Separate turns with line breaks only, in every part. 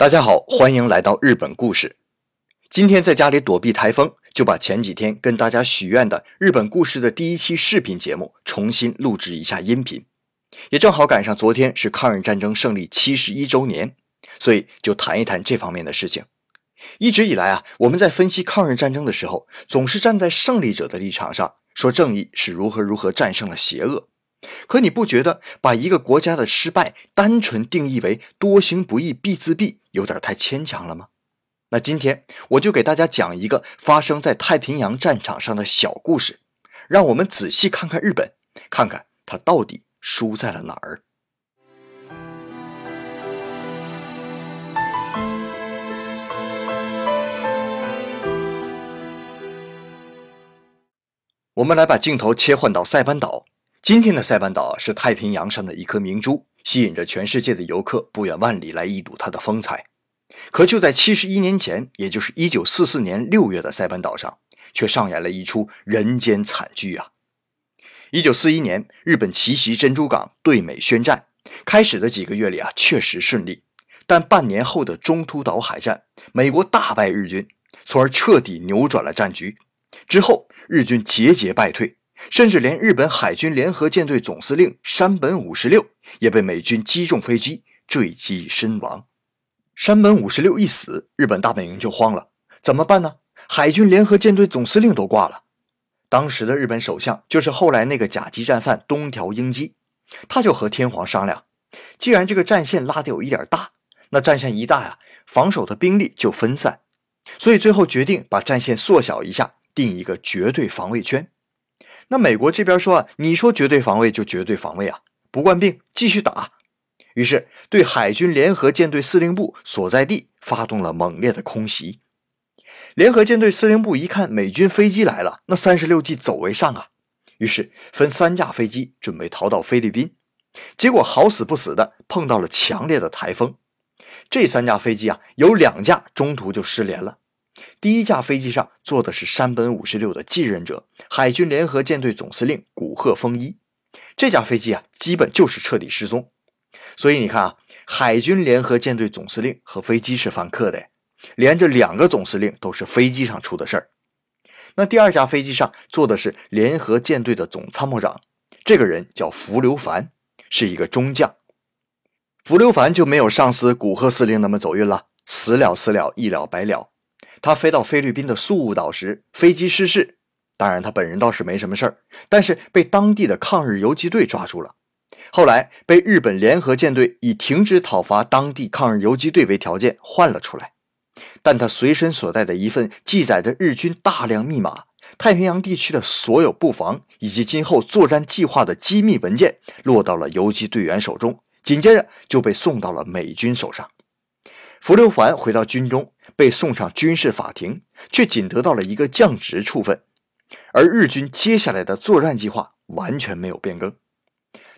大家好，欢迎来到日本故事。今天在家里躲避台风，就把前几天跟大家许愿的日本故事的第一期视频节目重新录制一下音频，也正好赶上昨天是抗日战争胜利七十一周年，所以就谈一谈这方面的事情。一直以来啊，我们在分析抗日战争的时候，总是站在胜利者的立场上，说正义是如何如何战胜了邪恶。可你不觉得把一个国家的失败单纯定义为多行不义必自毙？有点太牵强了吗？那今天我就给大家讲一个发生在太平洋战场上的小故事，让我们仔细看看日本，看看他到底输在了哪儿。我们来把镜头切换到塞班岛。今天的塞班岛是太平洋上的一颗明珠。吸引着全世界的游客不远万里来一睹它的风采。可就在七十一年前，也就是一九四四年六月的塞班岛上，却上演了一出人间惨剧啊！一九四一年，日本奇袭珍珠港，对美宣战。开始的几个月里啊，确实顺利。但半年后的中途岛海战，美国大败日军，从而彻底扭转了战局。之后，日军节节败退。甚至连日本海军联合舰队总司令山本五十六也被美军击中飞机坠机身亡。山本五十六一死，日本大本营就慌了，怎么办呢？海军联合舰队总司令都挂了。当时的日本首相就是后来那个甲级战犯东条英机，他就和天皇商量，既然这个战线拉的有一点大，那战线一大呀，防守的兵力就分散，所以最后决定把战线缩小一下，定一个绝对防卫圈。那美国这边说啊，你说绝对防卫就绝对防卫啊，不惯病继续打。于是对海军联合舰队司令部所在地发动了猛烈的空袭。联合舰队司令部一看美军飞机来了，那三十六计走为上啊，于是分三架飞机准备逃到菲律宾。结果好死不死的碰到了强烈的台风，这三架飞机啊，有两架中途就失联了。第一架飞机上坐的是山本五十六的继任者，海军联合舰队总司令古贺丰一。这架飞机啊，基本就是彻底失踪。所以你看啊，海军联合舰队总司令和飞机是犯克的，连着两个总司令都是飞机上出的事儿。那第二架飞机上坐的是联合舰队的总参谋长，这个人叫福留凡，是一个中将。福留凡就没有上司古贺司令那么走运了，死了死了，一了百了。他飞到菲律宾的宿务岛时，飞机失事。当然，他本人倒是没什么事儿，但是被当地的抗日游击队抓住了。后来被日本联合舰队以停止讨伐当地抗日游击队为条件换了出来。但他随身所带的一份记载着日军大量密码、太平洋地区的所有布防以及今后作战计划的机密文件，落到了游击队员手中，紧接着就被送到了美军手上。福留环回到军中。被送上军事法庭，却仅得到了一个降职处分，而日军接下来的作战计划完全没有变更。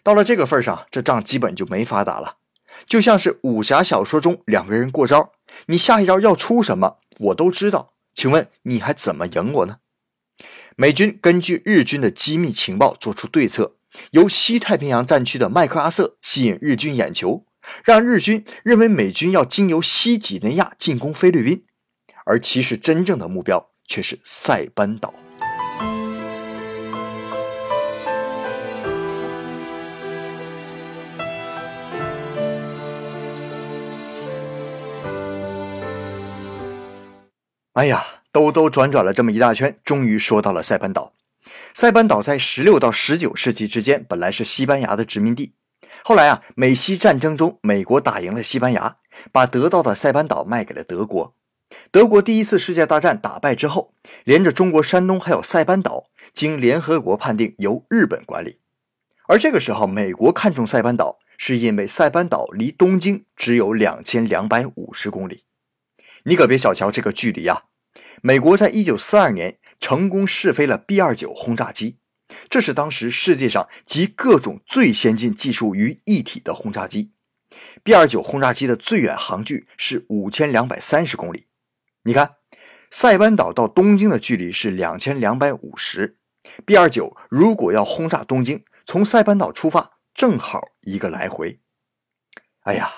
到了这个份上，这仗基本就没法打了。就像是武侠小说中两个人过招，你下一招要出什么，我都知道，请问你还怎么赢我呢？美军根据日军的机密情报做出对策，由西太平洋战区的麦克阿瑟吸引日军眼球。让日军认为美军要经由西几内亚进攻菲律宾，而其实真正的目标却是塞班岛。哎呀，兜兜转转了这么一大圈，终于说到了塞班岛。塞班岛在十六到十九世纪之间，本来是西班牙的殖民地。后来啊，美西战争中，美国打赢了西班牙，把得到的塞班岛卖给了德国。德国第一次世界大战打败之后，连着中国山东还有塞班岛，经联合国判定由日本管理。而这个时候，美国看中塞班岛，是因为塞班岛离东京只有两千两百五十公里。你可别小瞧这个距离啊！美国在一九四二年成功试飞了 B 二九轰炸机。这是当时世界上集各种最先进技术于一体的轰炸机。B-29 轰炸机的最远航距是五千两百三十公里。你看，塞班岛到东京的距离是两千两百五十。B-29 如果要轰炸东京，从塞班岛出发，正好一个来回。哎呀，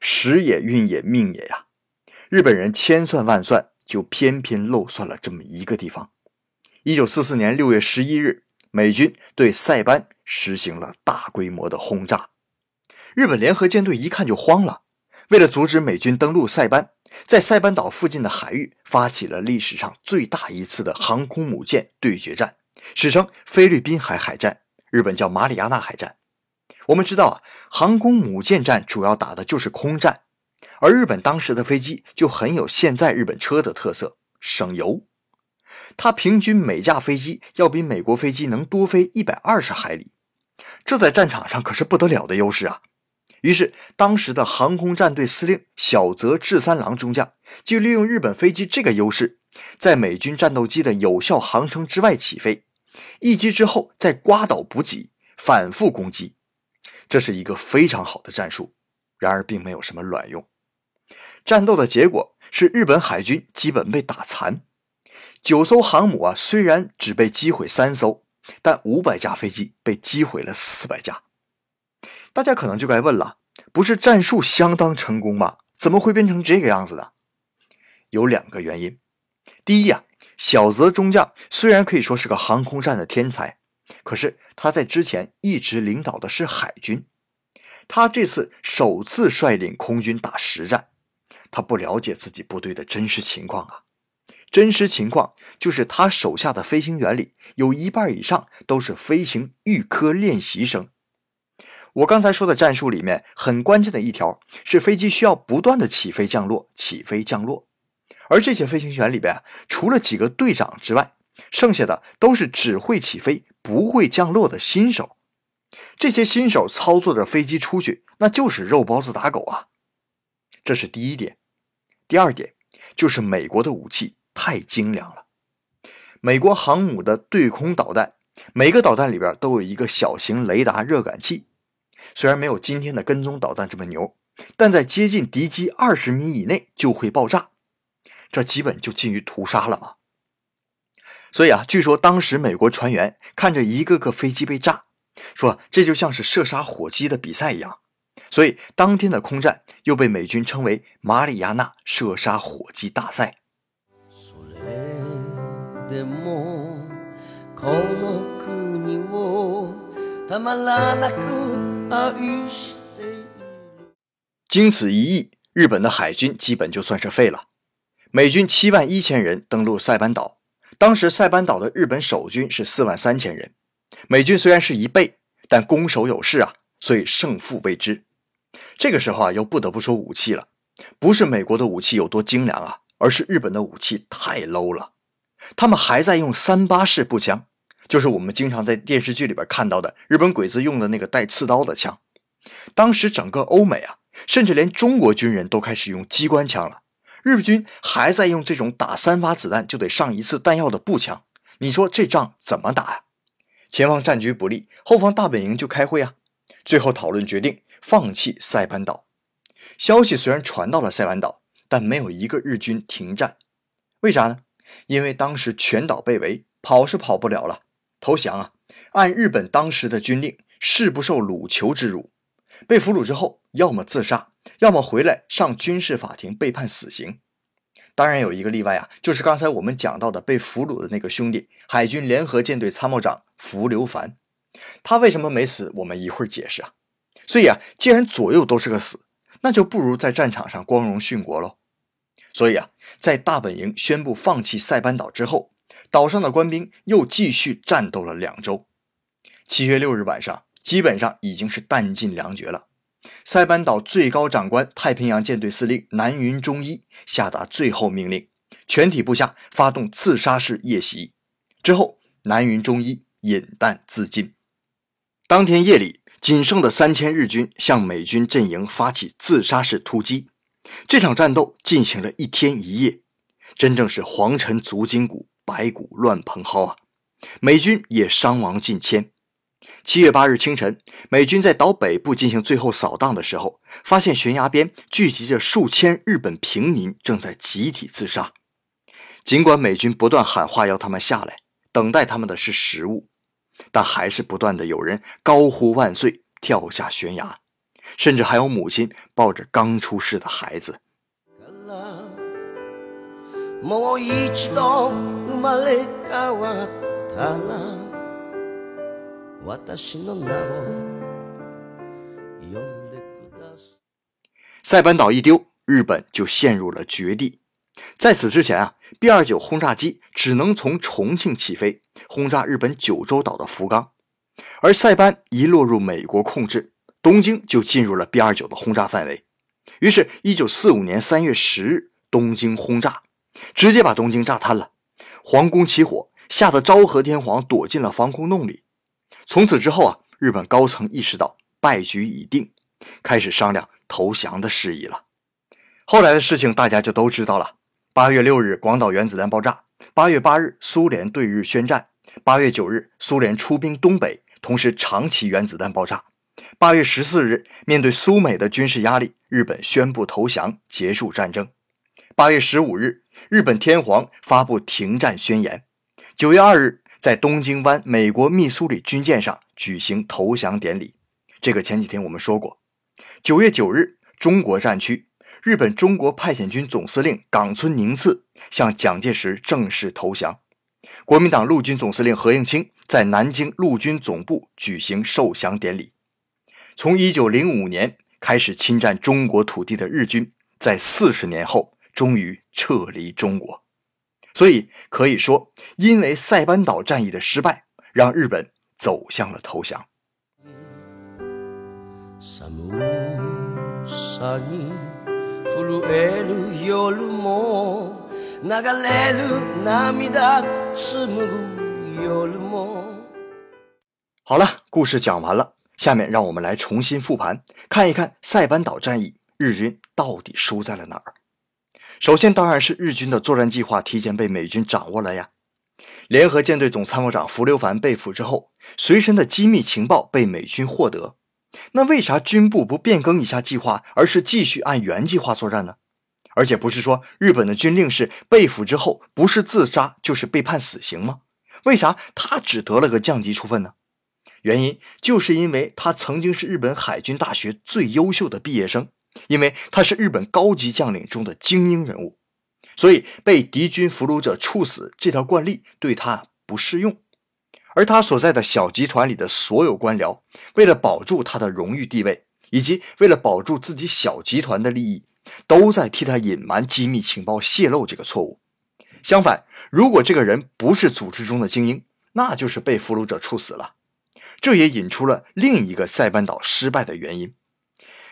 时也，运也，命也呀！日本人千算万算，就偏偏漏算了这么一个地方。一九四四年六月十一日，美军对塞班实行了大规模的轰炸。日本联合舰队一看就慌了，为了阻止美军登陆塞班，在塞班岛附近的海域发起了历史上最大一次的航空母舰对决战，史称菲律宾海海战，日本叫马里亚纳海战。我们知道啊，航空母舰战主要打的就是空战。而日本当时的飞机就很有现在日本车的特色，省油。它平均每架飞机要比美国飞机能多飞一百二十海里，这在战场上可是不得了的优势啊！于是，当时的航空战队司令小泽治三郎中将就利用日本飞机这个优势，在美军战斗机的有效航程之外起飞，一击之后再刮倒补给，反复攻击。这是一个非常好的战术，然而并没有什么卵用。战斗的结果是日本海军基本被打残，九艘航母啊，虽然只被击毁三艘，但五百架飞机被击毁了四百架。大家可能就该问了：不是战术相当成功吗？怎么会变成这个样子呢？有两个原因。第一呀，小泽中将虽然可以说是个航空战的天才，可是他在之前一直领导的是海军，他这次首次率领空军打实战。他不了解自己部队的真实情况啊！真实情况就是他手下的飞行员里有一半以上都是飞行预科练习生。我刚才说的战术里面很关键的一条是飞机需要不断的起飞降落，起飞降落。而这些飞行员里边，除了几个队长之外，剩下的都是只会起飞不会降落的新手。这些新手操作着飞机出去，那就是肉包子打狗啊！这是第一点。第二点就是美国的武器太精良了。美国航母的对空导弹，每个导弹里边都有一个小型雷达热感器。虽然没有今天的跟踪导弹这么牛，但在接近敌机二十米以内就会爆炸，这基本就近于屠杀了嘛。所以啊，据说当时美国船员看着一个个飞机被炸，说这就像是射杀火鸡的比赛一样。所以，当天的空战又被美军称为“马里亚纳射杀火鸡大赛”。经此一役，日本的海军基本就算是废了。美军七万一千人登陆塞班岛，当时塞班岛的日本守军是四万三千人。美军虽然是一倍，但攻守有势啊，所以胜负未知。这个时候啊，又不得不说武器了。不是美国的武器有多精良啊，而是日本的武器太 low 了。他们还在用三八式步枪，就是我们经常在电视剧里边看到的日本鬼子用的那个带刺刀的枪。当时整个欧美啊，甚至连中国军人都开始用机关枪了，日军还在用这种打三发子弹就得上一次弹药的步枪。你说这仗怎么打呀？前方战局不利，后方大本营就开会啊，最后讨论决定。放弃塞班岛，消息虽然传到了塞班岛，但没有一个日军停战。为啥呢？因为当时全岛被围，跑是跑不了了，投降啊！按日本当时的军令，誓不受虏囚之辱。被俘虏之后，要么自杀，要么回来上军事法庭被判死刑。当然有一个例外啊，就是刚才我们讲到的被俘虏的那个兄弟，海军联合舰队参谋长福留凡。他为什么没死？我们一会儿解释啊。所以啊，既然左右都是个死，那就不如在战场上光荣殉国喽。所以啊，在大本营宣布放弃塞班岛之后，岛上的官兵又继续战斗了两周。七月六日晚上，基本上已经是弹尽粮绝了。塞班岛最高长官太平洋舰队司令南云忠一下达最后命令，全体部下发动自杀式夜袭。之后，南云忠一饮弹自尽。当天夜里。仅剩的三千日军向美军阵营发起自杀式突击，这场战斗进行了一天一夜，真正是黄尘足筋骨，白骨乱蓬蒿啊！美军也伤亡近千。七月八日清晨，美军在岛北部进行最后扫荡的时候，发现悬崖边聚集着数千日本平民，正在集体自杀。尽管美军不断喊话要他们下来，等待他们的是食物。但还是不断的有人高呼万岁，跳下悬崖。甚至还有母亲抱着刚出世的孩子。塞班岛一丢，日本就陷入了绝地。在此之前啊，B-29 轰炸机只能从重庆起飞，轰炸日本九州岛的福冈。而塞班一落入美国控制，东京就进入了 B-29 的轰炸范围。于是，1945年3月10日，东京轰炸，直接把东京炸瘫了，皇宫起火，吓得昭和天皇躲进了防空洞里。从此之后啊，日本高层意识到败局已定，开始商量投降的事宜了。后来的事情大家就都知道了。八月六日，广岛原子弹爆炸；八月八日，苏联对日宣战；八月九日，苏联出兵东北，同时长崎原子弹爆炸；八月十四日，面对苏美的军事压力，日本宣布投降，结束战争；八月十五日，日本天皇发布停战宣言；九月二日，在东京湾美国密苏里军舰上举行投降典礼。这个前几天我们说过。九月九日，中国战区。日本中国派遣军总司令冈村宁次向蒋介石正式投降，国民党陆军总司令何应钦在南京陆军总部举行受降典礼。从一九零五年开始侵占中国土地的日军，在四十年后终于撤离中国。所以可以说，因为塞班岛战役的失败，让日本走向了投降。好了，故事讲完了，下面让我们来重新复盘，看一看塞班岛战役日军到底输在了哪儿。首先当然是日军的作战计划提前被美军掌握了呀。联合舰队总参谋长福留凡被俘之后，随身的机密情报被美军获得。那为啥军部不变更一下计划，而是继续按原计划作战呢？而且不是说日本的军令是被俘之后不是自杀就是被判死刑吗？为啥他只得了个降级处分呢？原因就是因为他曾经是日本海军大学最优秀的毕业生，因为他是日本高级将领中的精英人物，所以被敌军俘虏者处死这条惯例对他不适用。而他所在的小集团里的所有官僚，为了保住他的荣誉地位，以及为了保住自己小集团的利益，都在替他隐瞒机密情报泄露这个错误。相反，如果这个人不是组织中的精英，那就是被俘虏者处死了。这也引出了另一个塞班岛失败的原因：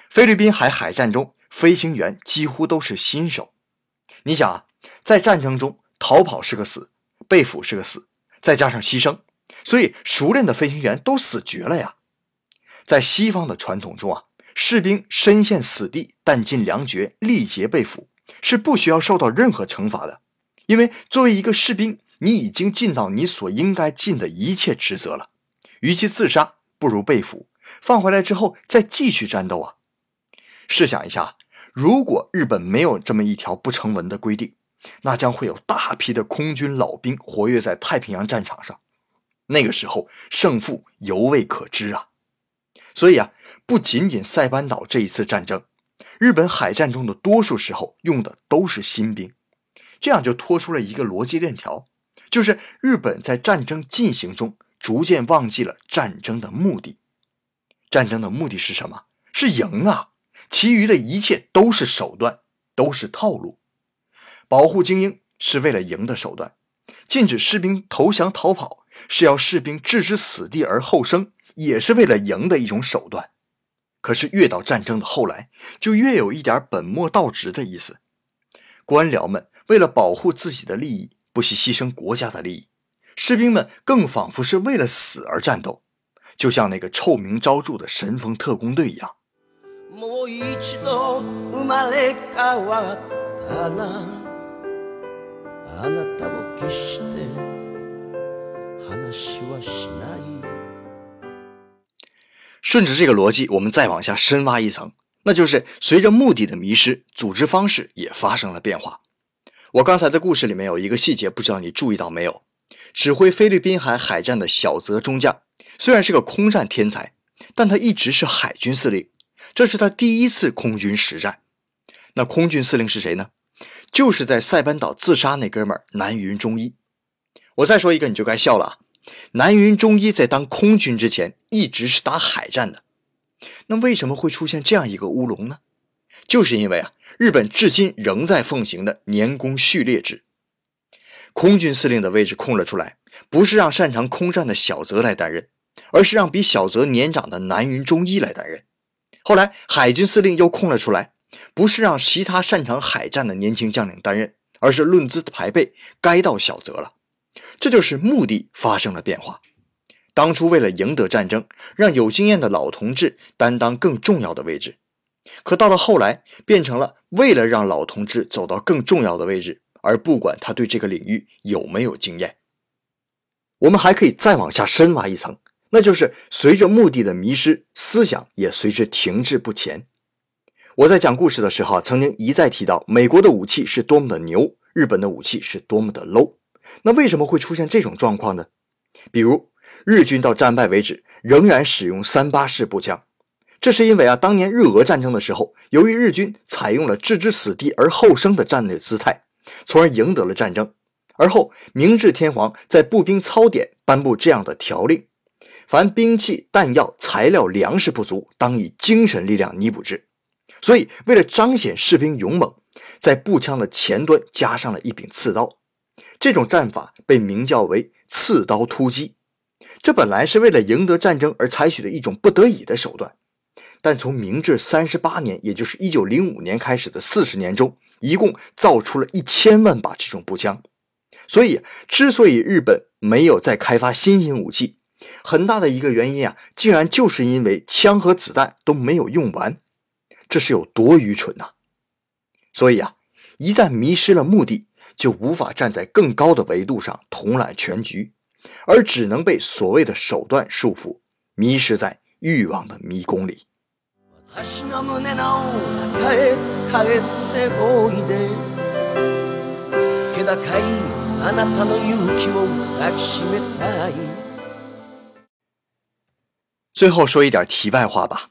菲律宾海海战中，飞行员几乎都是新手。你想啊，在战争中逃跑是个死，被俘是个死，再加上牺牲。所以，熟练的飞行员都死绝了呀。在西方的传统中啊，士兵身陷死地、弹尽粮绝、力竭被俘，是不需要受到任何惩罚的，因为作为一个士兵，你已经尽到你所应该尽的一切职责了。与其自杀，不如被俘，放回来之后再继续战斗啊。试想一下，如果日本没有这么一条不成文的规定，那将会有大批的空军老兵活跃在太平洋战场上。那个时候胜负犹未可知啊，所以啊，不仅仅塞班岛这一次战争，日本海战中的多数时候用的都是新兵，这样就拖出了一个逻辑链条，就是日本在战争进行中逐渐忘记了战争的目的。战争的目的是什么？是赢啊！其余的一切都是手段，都是套路。保护精英是为了赢的手段，禁止士兵投降逃跑。是要士兵置之死地而后生，也是为了赢的一种手段。可是越到战争的后来，就越有一点本末倒置的意思。官僚们为了保护自己的利益，不惜牺牲国家的利益；士兵们更仿佛是为了死而战斗，就像那个臭名昭著的神风特工队一样。顺着这个逻辑，我们再往下深挖一层，那就是随着目的的迷失，组织方式也发生了变化。我刚才的故事里面有一个细节，不知道你注意到没有？指挥菲律宾海海战的小泽中将，虽然是个空战天才，但他一直是海军司令，这是他第一次空军实战。那空军司令是谁呢？就是在塞班岛自杀那哥们儿南云忠一。我再说一个，你就该笑了。南云忠一在当空军之前一直是打海战的。那为什么会出现这样一个乌龙呢？就是因为啊，日本至今仍在奉行的年功序列制。空军司令的位置空了出来，不是让擅长空战的小泽来担任，而是让比小泽年长的南云忠一来担任。后来海军司令又空了出来，不是让其他擅长海战的年轻将领担任，而是论资排辈，该到小泽了。这就是目的发生了变化。当初为了赢得战争，让有经验的老同志担当更重要的位置，可到了后来，变成了为了让老同志走到更重要的位置。而不管他对这个领域有没有经验，我们还可以再往下深挖一层，那就是随着目的的迷失，思想也随之停滞不前。我在讲故事的时候曾经一再提到，美国的武器是多么的牛，日本的武器是多么的 low。那为什么会出现这种状况呢？比如日军到战败为止仍然使用三八式步枪，这是因为啊，当年日俄战争的时候，由于日军采用了置之死地而后生的战略姿态。从而赢得了战争。而后，明治天皇在步兵操典颁布这样的条令：凡兵器、弹药、材料、粮食不足，当以精神力量弥补之。所以，为了彰显士兵勇猛，在步枪的前端加上了一柄刺刀。这种战法被名叫为“刺刀突击”。这本来是为了赢得战争而采取的一种不得已的手段，但从明治三十八年，也就是一九零五年开始的四十年中。一共造出了一千万把这种步枪，所以之所以日本没有再开发新型武器，很大的一个原因啊，竟然就是因为枪和子弹都没有用完，这是有多愚蠢呐！所以啊，一旦迷失了目的，就无法站在更高的维度上统揽全局，而只能被所谓的手段束缚，迷失在欲望的迷宫里。最后说一点题外话吧。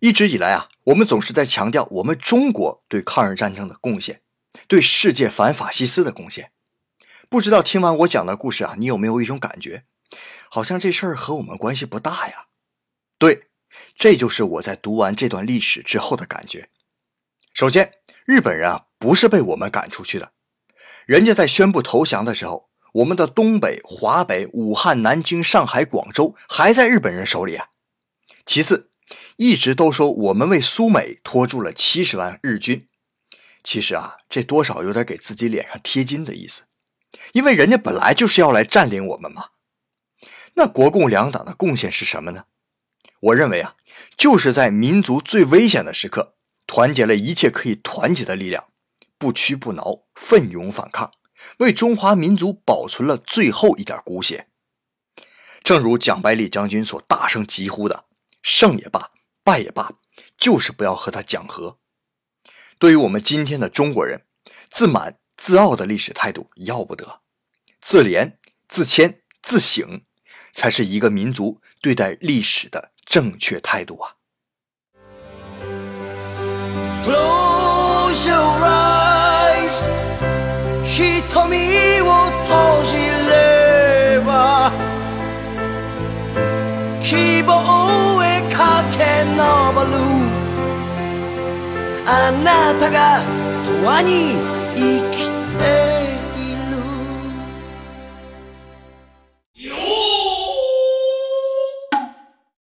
一直以来啊，我们总是在强调我们中国对抗日战争的贡献，对世界反法西斯的贡献。不知道听完我讲的故事啊，你有没有一种感觉，好像这事儿和我们关系不大呀？对。这就是我在读完这段历史之后的感觉。首先，日本人啊不是被我们赶出去的，人家在宣布投降的时候，我们的东北、华北、武汉、南京、上海、广州还在日本人手里啊。其次，一直都说我们为苏美拖住了七十万日军，其实啊，这多少有点给自己脸上贴金的意思，因为人家本来就是要来占领我们嘛。那国共两党的贡献是什么呢？我认为啊，就是在民族最危险的时刻，团结了一切可以团结的力量，不屈不挠，奋勇反抗，为中华民族保存了最后一点骨血。正如蒋百里将军所大声疾呼的：“胜也罢，败也罢，就是不要和他讲和。”对于我们今天的中国人，自满自傲的历史态度要不得，自怜自谦自省，才是一个民族对待历史的。正确态度啊。
Close your eyes 瞳を閉じれば希望へ駆け上る
あなたが永遠に生きて